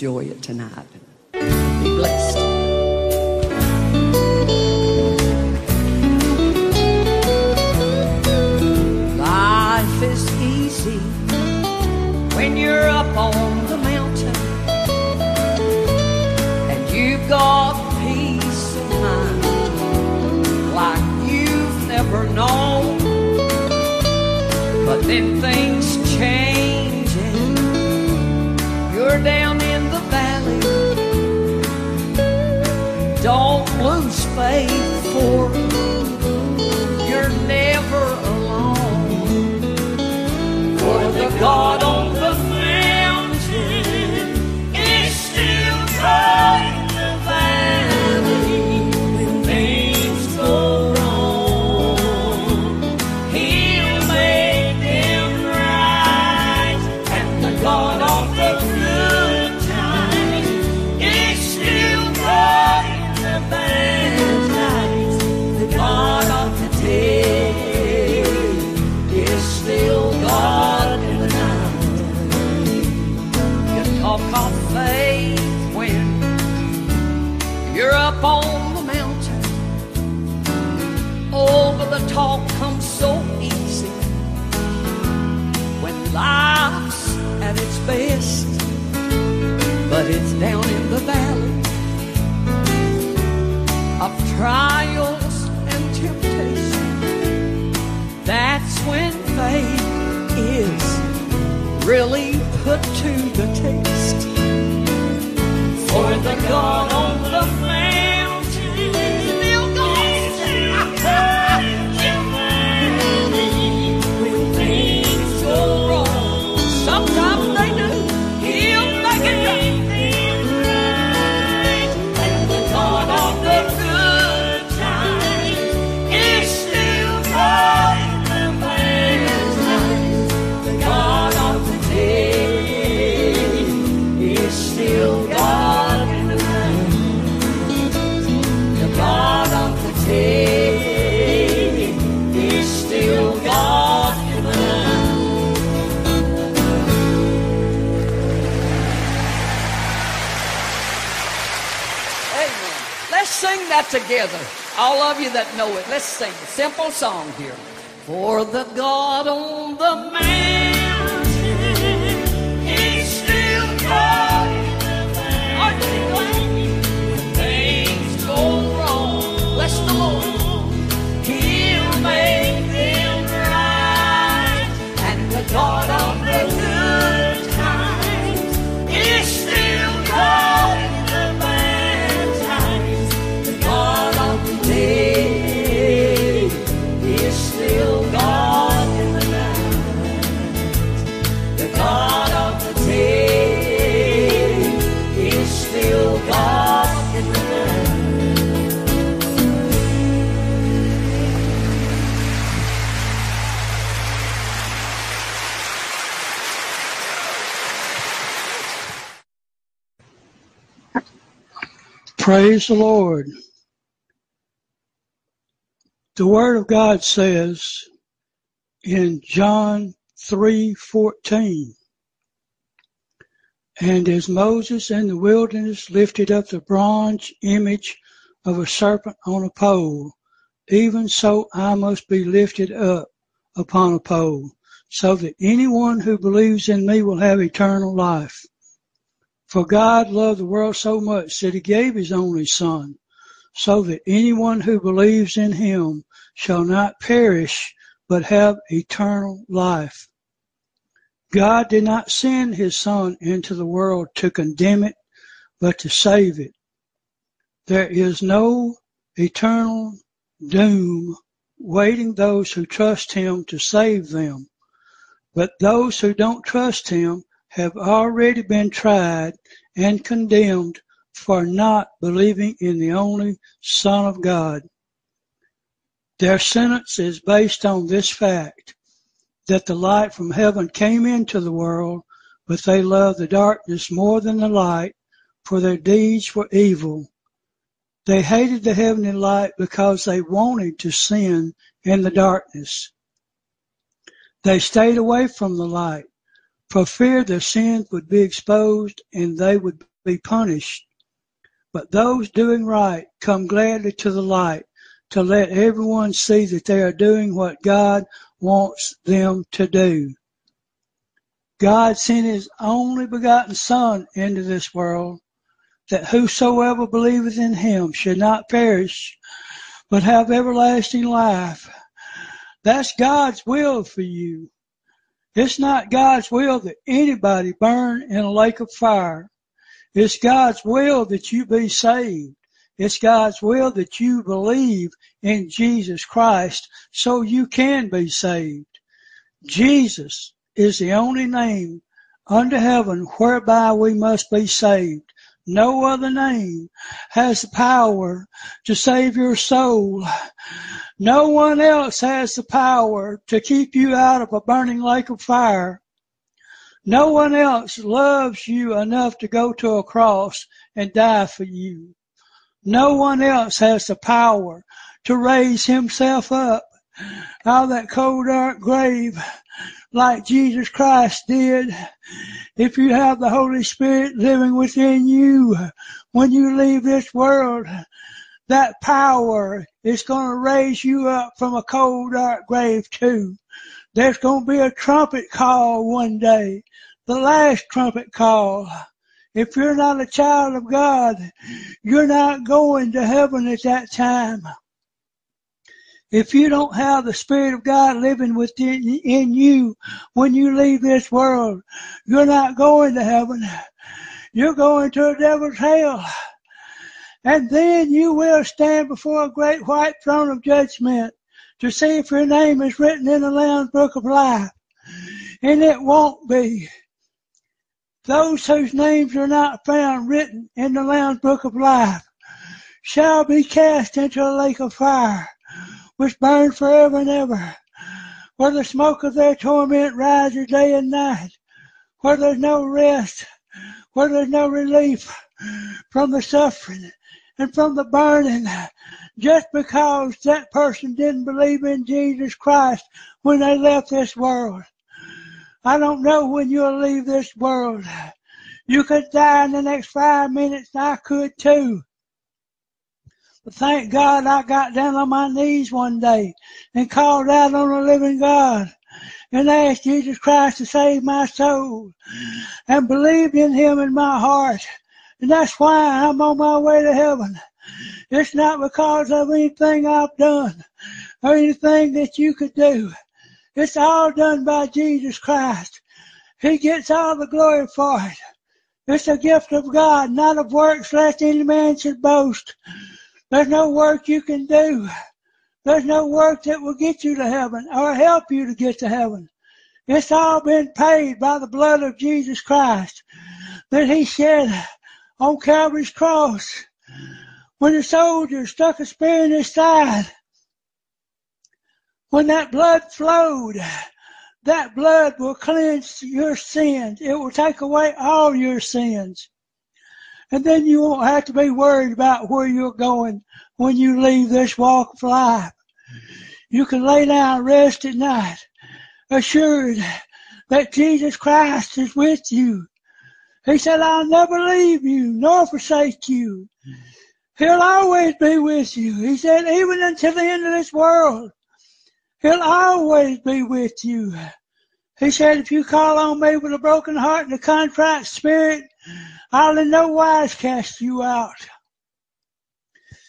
enjoy it tonight. Together. All of you that know it, let's sing a simple song here. For the God on the mountain Praise the Lord. The Word of God says in John 3:14, and as Moses in the wilderness lifted up the bronze image of a serpent on a pole, even so I must be lifted up upon a pole, so that anyone who believes in me will have eternal life. For God loved the world so much that he gave his only Son, so that anyone who believes in him shall not perish, but have eternal life. God did not send his Son into the world to condemn it, but to save it. There is no eternal doom waiting those who trust him to save them. But those who don't trust him have already been tried and condemned for not believing in the only Son of God. Their sentence is based on this fact that the light from heaven came into the world, but they loved the darkness more than the light, for their deeds were evil. They hated the heavenly light because they wanted to sin in the darkness. They stayed away from the light for fear their sins would be exposed and they would be punished. But those doing right come gladly to the light to let everyone see that they are doing what God wants them to do. God sent his only begotten Son into this world that whosoever believeth in him should not perish, but have everlasting life. That's God's will for you. It's not God's will that anybody burn in a lake of fire. It's God's will that you be saved. It's God's will that you believe in Jesus Christ so you can be saved. Jesus is the only name under heaven whereby we must be saved. No other name has the power to save your soul. No one else has the power to keep you out of a burning lake of fire. No one else loves you enough to go to a cross and die for you. No one else has the power to raise himself up out of that cold dark grave like Jesus Christ did. If you have the Holy Spirit living within you when you leave this world, that power is going to raise you up from a cold dark grave too. There's going to be a trumpet call one day, the last trumpet call. If you're not a child of God, you're not going to heaven at that time. If you don't have the Spirit of God living within in you when you leave this world, you're not going to heaven. You're going to a devil's hell. And then you will stand before a great white throne of judgment to see if your name is written in the Lamb's book of life. And it won't be. Those whose names are not found written in the Lamb's book of life shall be cast into a lake of fire, which burn forever and ever, where the smoke of their torment rises day and night, where there's no rest, where there's no relief from the suffering and from the burning, just because that person didn't believe in Jesus Christ when they left this world. I don't know when you'll leave this world. You could die in the next five minutes, I could too. But thank God I got down on my knees one day and called out on the living God and asked Jesus Christ to save my soul and believed in Him in my heart. And that's why I'm on my way to heaven. It's not because of anything I've done or anything that you could do. It's all done by Jesus Christ. He gets all the glory for it. It's a gift of God, not of works, lest any man should boast. There's no work you can do. There's no work that will get you to heaven or help you to get to heaven. It's all been paid by the blood of Jesus Christ that He shed on Calvary's cross. When the soldier stuck a spear in his side, when that blood flowed, that blood will cleanse your sins. It will take away all your sins. And then you won't have to be worried about where you're going when you leave this walk of life. You can lay down and rest at night, assured that Jesus Christ is with you. He said, I'll never leave you nor forsake you. He'll always be with you. He said, even until the end of this world. He'll always be with you. He said, if you call on me with a broken heart and a contrite spirit, I'll in no wise cast you out.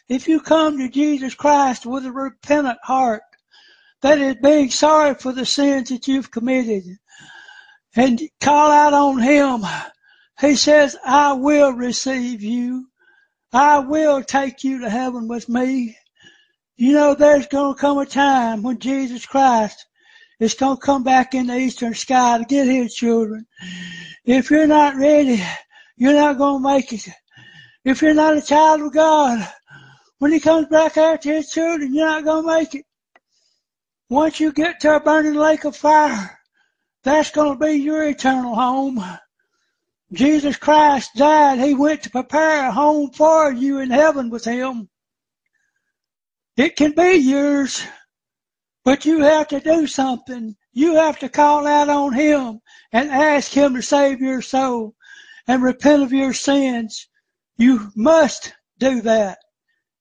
If you come to Jesus Christ with a repentant heart, that is being sorry for the sins that you've committed, and call out on Him, He says, I will receive you. I will take you to heaven with me. You know, there's going to come a time when Jesus Christ is going to come back in the eastern sky to get his children. If you're not ready, you're not going to make it. If you're not a child of God, when he comes back after his children, you're not going to make it. Once you get to a burning lake of fire, that's going to be your eternal home. Jesus Christ died. He went to prepare a home for you in heaven with him. It can be yours, but you have to do something. You have to call out on Him and ask Him to save your soul. and repent of your sins. You must do that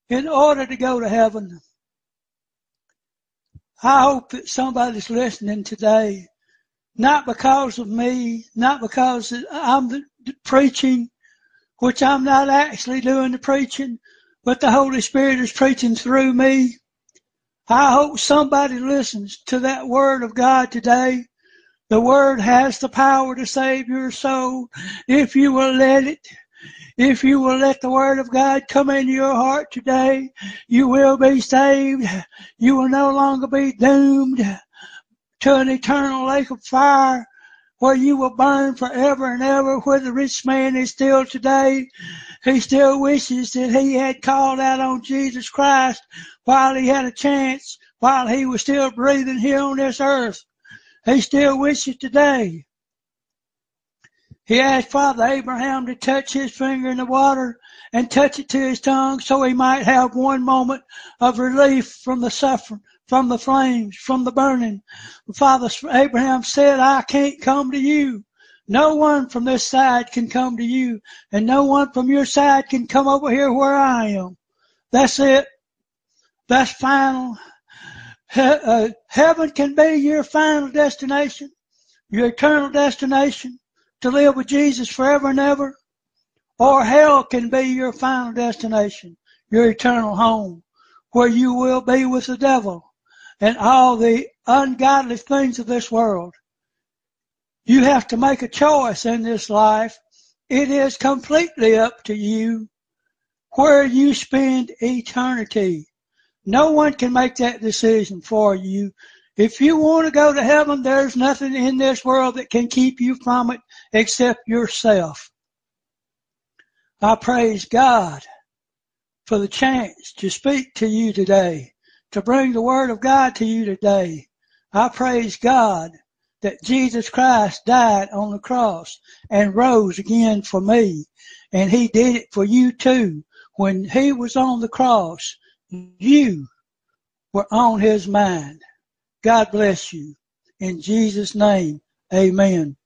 in order to go to heaven. I hope that somebody's listening today, not because of me, not because I'm preaching, which I'm not actually doing the preaching, but the Holy Spirit is preaching through me. I hope somebody listens to that word of God today. The word has the power to save your soul if you will let it. If you will let the Word of God come into your heart today, you will be saved. You will no longer be doomed to an eternal lake of fire where you will burn forever and ever, where the rich man is still today. He still wishes that he had called out on Jesus Christ while he had a chance, while he was still breathing here on this earth. He still wishes today. He asked Father Abraham to touch his finger in the water and touch it to his tongue so he might have one moment of relief from the suffering, from the flames, from the burning. Father Abraham said, I can't come to you. No one from this side can come to you, and no one from your side can come over here where I am. That's it. That's final. He, uh, heaven can be your final destination, your eternal destination to live with Jesus forever and ever, or hell can be your final destination, your eternal home, where you will be with the devil and all the ungodly things of this world. You have to make a choice in this life. It is completely up to you where you spend eternity. No one can make that decision for you. If you want to go to heaven, there's nothing in this world that can keep you from it except yourself. I praise God for the chance to speak to you today, to bring the Word of God to you today. I praise God that Jesus Christ died on the cross and rose again for me. And He did it for you too. When He was on the cross, you were on His mind. God bless you. In Jesus' name, amen.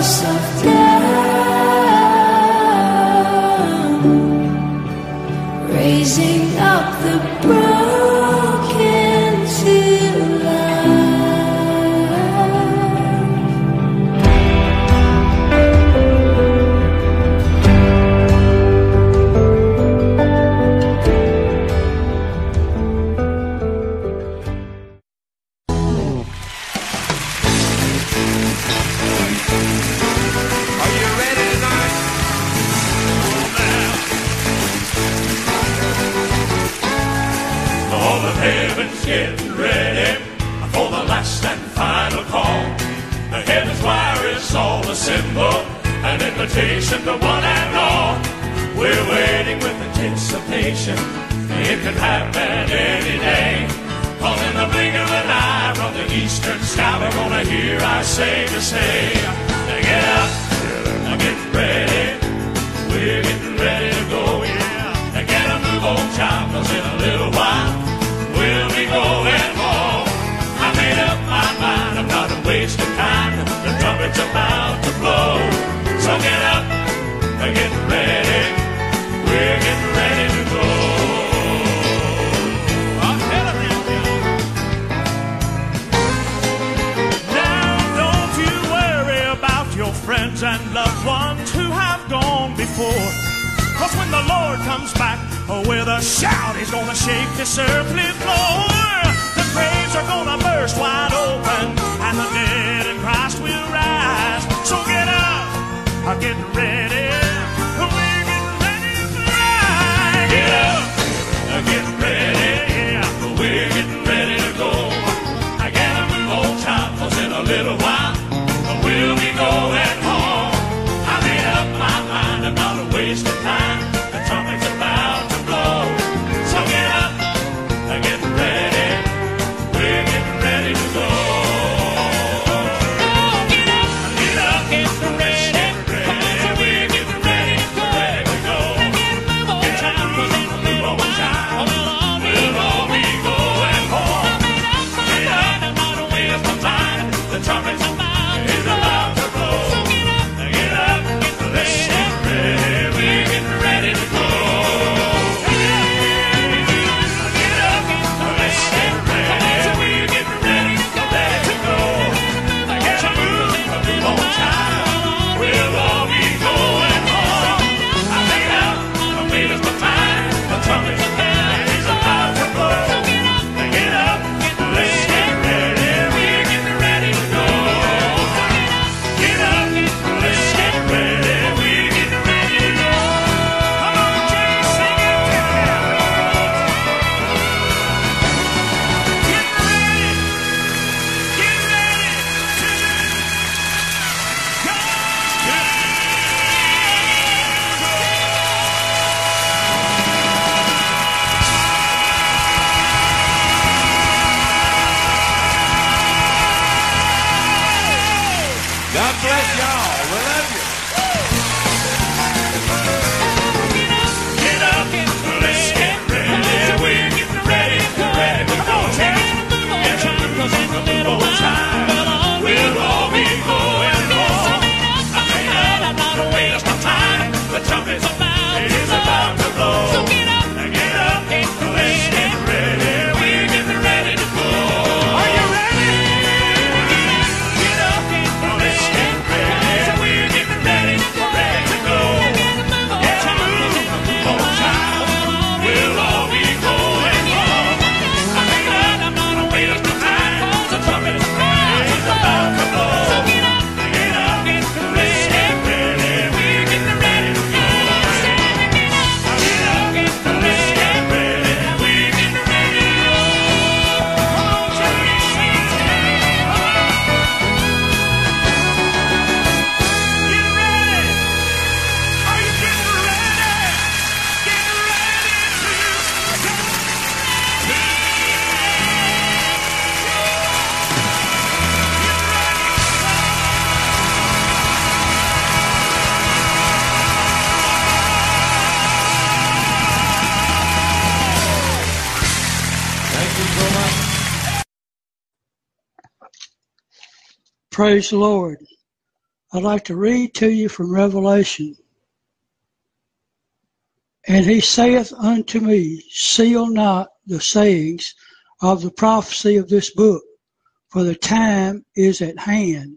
myself shout is gonna shake this earthly floor. Praise the Lord. I'd like to read to you from Revelation. And he saith unto me, Seal not the sayings of the prophecy of this book, for the time is at hand.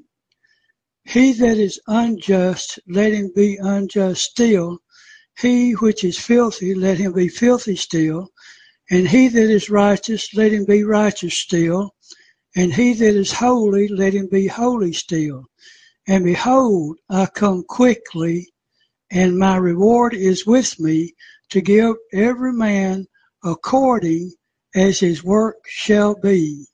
He that is unjust, let him be unjust still. He which is filthy, let him be filthy still. And he that is righteous, let him be righteous still. And he that is holy, let him be holy still. And behold, I come quickly, and my reward is with me to give every man according as his work shall be.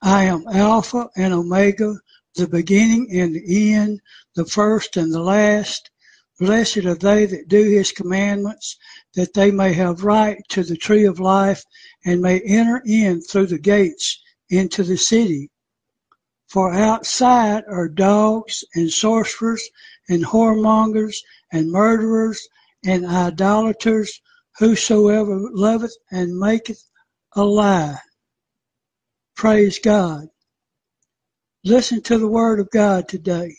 I am Alpha and Omega, the beginning and the end, the first and the last. Blessed are they that do his commandments, that they may have right to the tree of life and may enter in through the gates into the city. For outside are dogs and sorcerers and whoremongers and murderers and idolaters, whosoever loveth and maketh a lie. Praise God. Listen to the word of God today.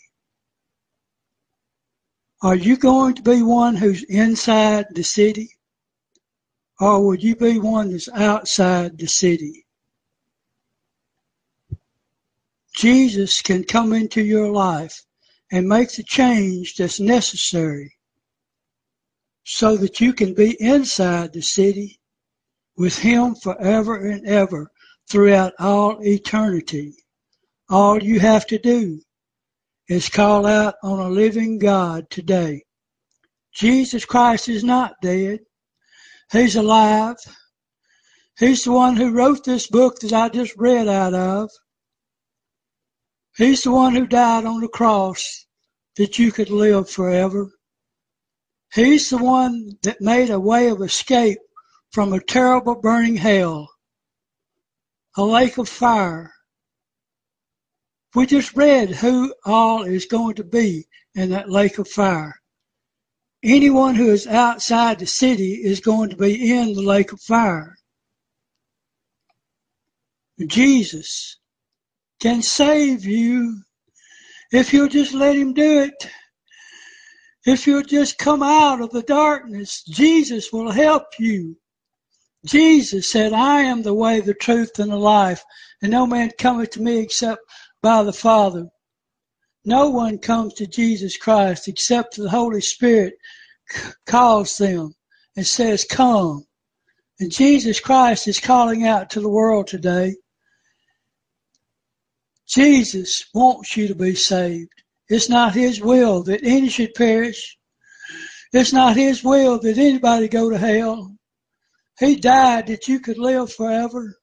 Are you going to be one who's inside the city? Or would you be one that's outside the city? Jesus can come into your life and make the change that's necessary so that you can be inside the city with Him forever and ever throughout all eternity. All you have to do is call out on a living God today. Jesus Christ is not dead. He's alive. He's the one who wrote this book that I just read out of. He's the one who died on the cross that you could live forever. He's the one that made a way of escape from a terrible burning hell, a lake of fire. We just read who all is going to be in that lake of fire. Anyone who is outside the city is going to be in the lake of fire. Jesus can save you if you'll just let him do it. If you'll just come out of the darkness, Jesus will help you. Jesus said, I am the way, the truth, and the life, and no man cometh to me except by the Father. No one comes to Jesus Christ except the Holy Spirit calls them and says, Come. And Jesus Christ is calling out to the world today. Jesus wants you to be saved. It's not his will that any should perish. It's not his will that anybody go to hell. He died that you could live forever.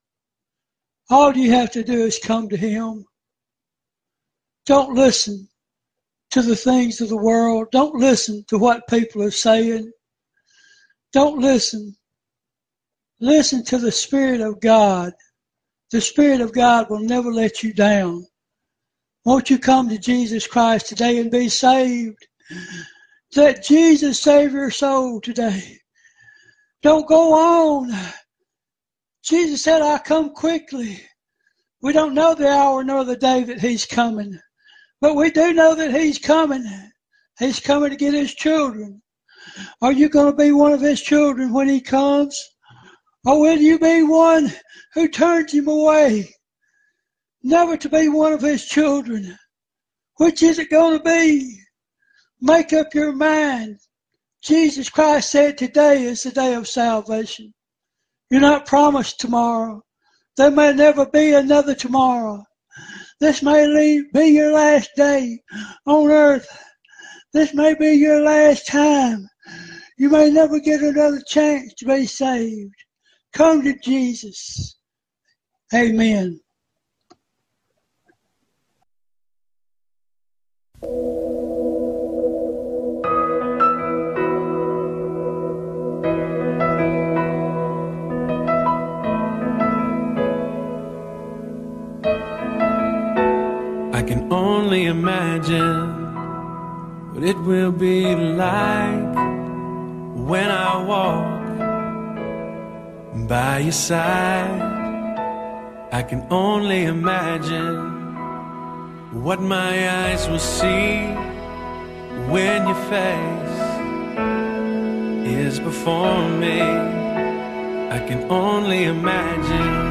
All you have to do is come to him. Don't listen to the things of the world. Don't listen to what people are saying. Don't listen. Listen to the Spirit of God. The Spirit of God will never let you down. Won't you come to Jesus Christ today and be saved? Let Jesus save your soul today. Don't go on. Jesus said, I come quickly. We don't know the hour nor the day that He's coming, but we do know that He's coming. He's coming to get His children. Are you going to be one of His children when He comes? Or will you be one who turns him away, never to be one of his children. Which is it going to be? Make up your mind. Jesus Christ said today is the day of salvation. You're not promised tomorrow. There may never be another tomorrow. This may be your last day on earth. This may be your last time. You may never get another chance to be saved. Come to Jesus. Amen. I can only imagine what it will be like when I walk by your side. I can only imagine what my eyes will see when your face is before me. I can only imagine.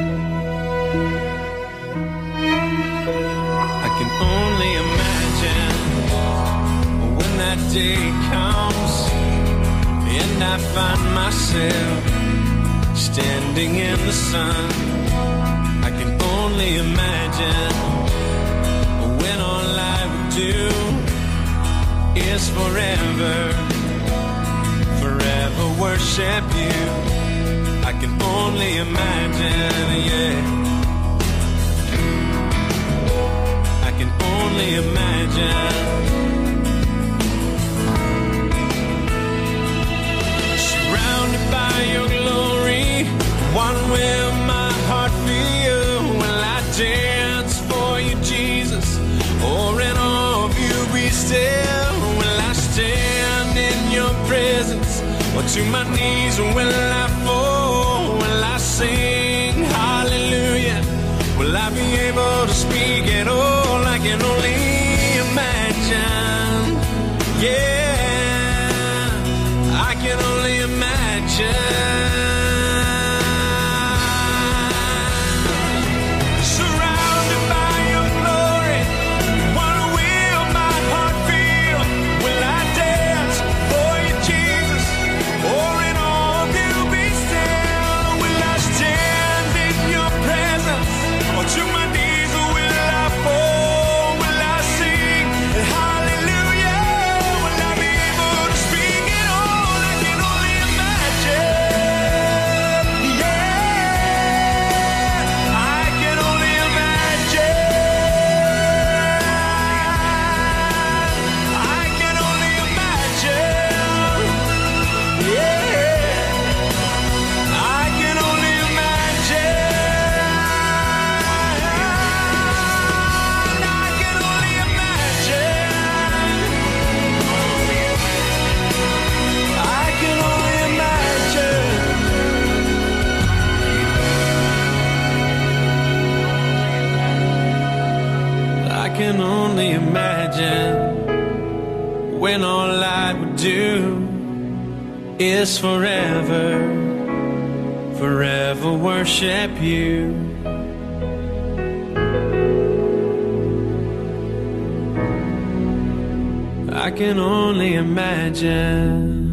That day comes and I find myself standing in the sun. I can only imagine when all I would do is forever, forever worship you. I can only imagine, yeah. I can only imagine. By your glory, will my heart feel? I dance for you, Jesus? Or in awe of you be still? Will I stand in your presence? Or to my knees will I fall? Will I sing hallelujah? Will I be able to speak at all? I can only imagine. Yeah, I can only can only imagine.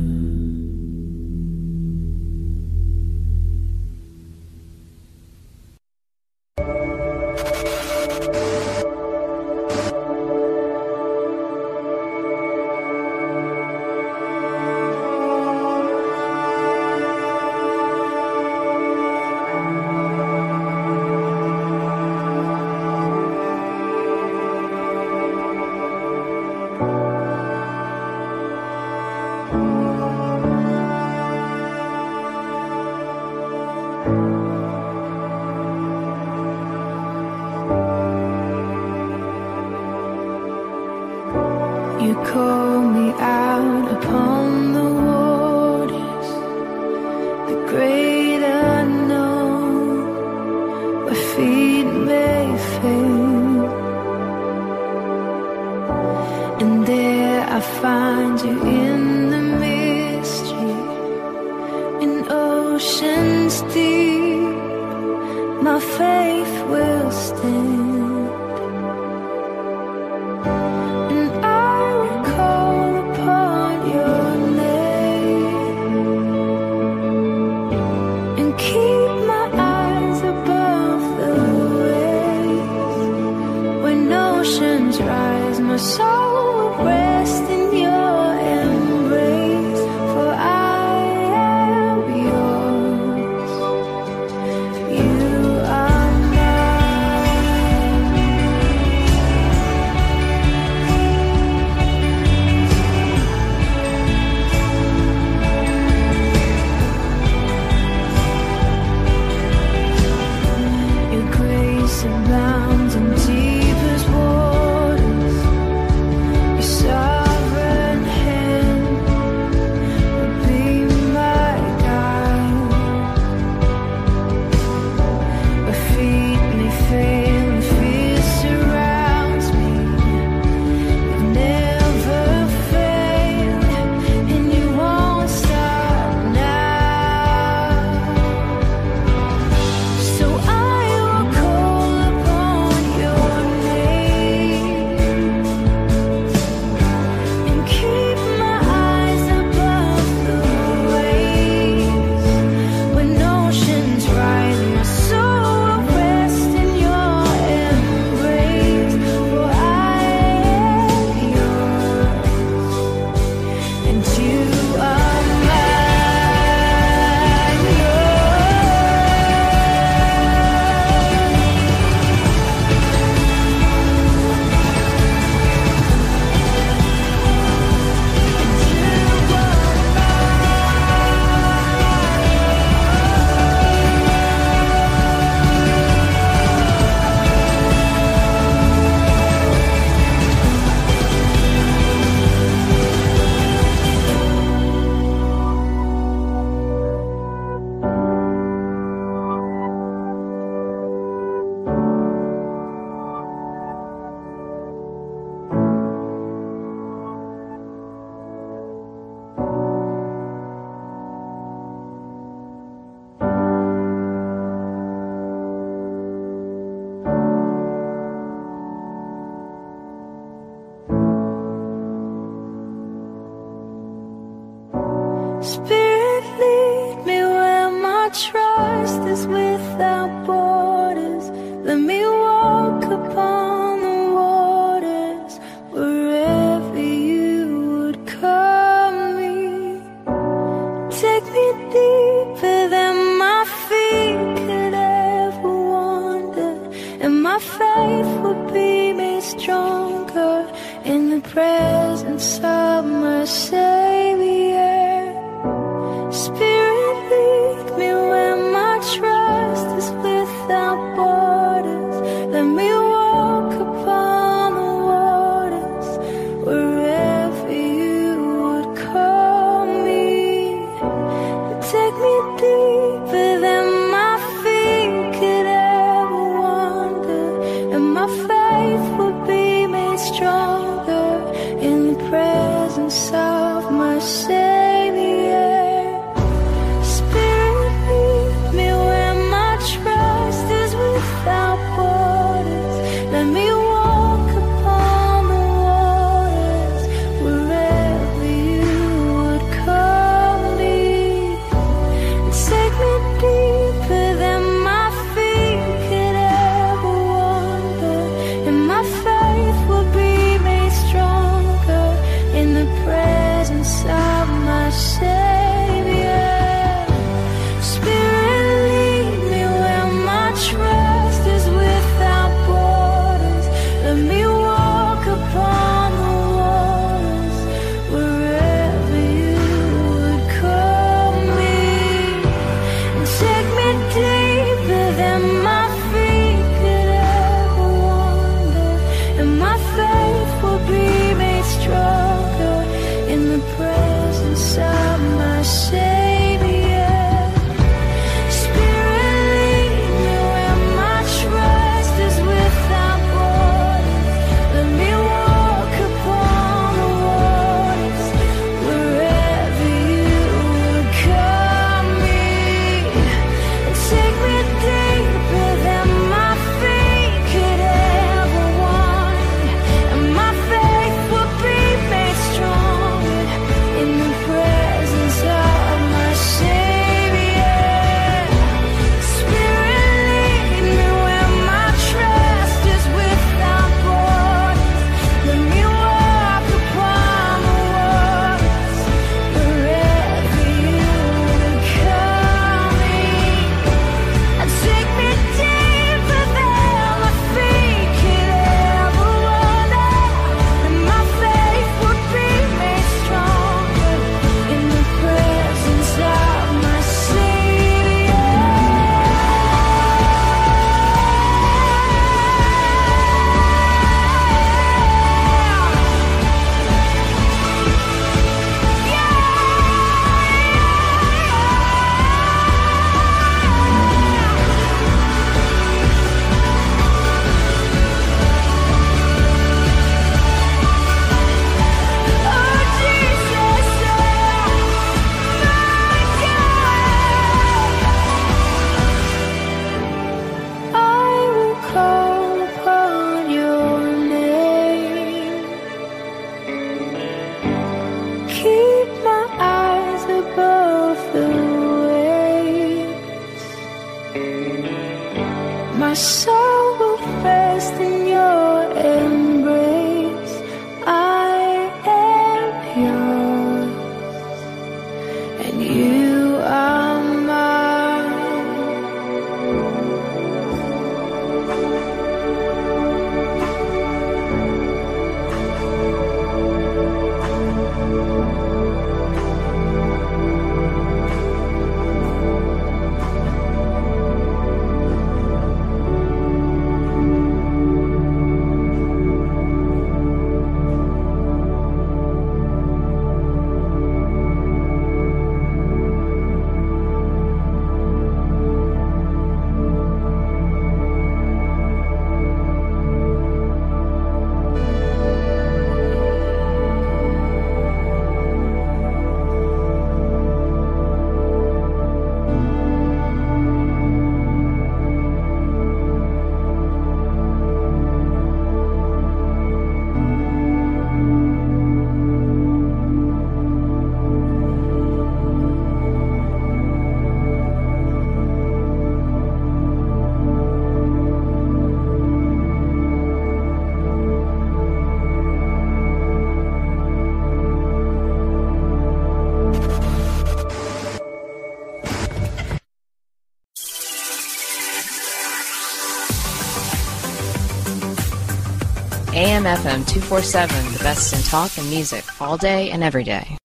AM FM 247, the best in talk and music all day and every day.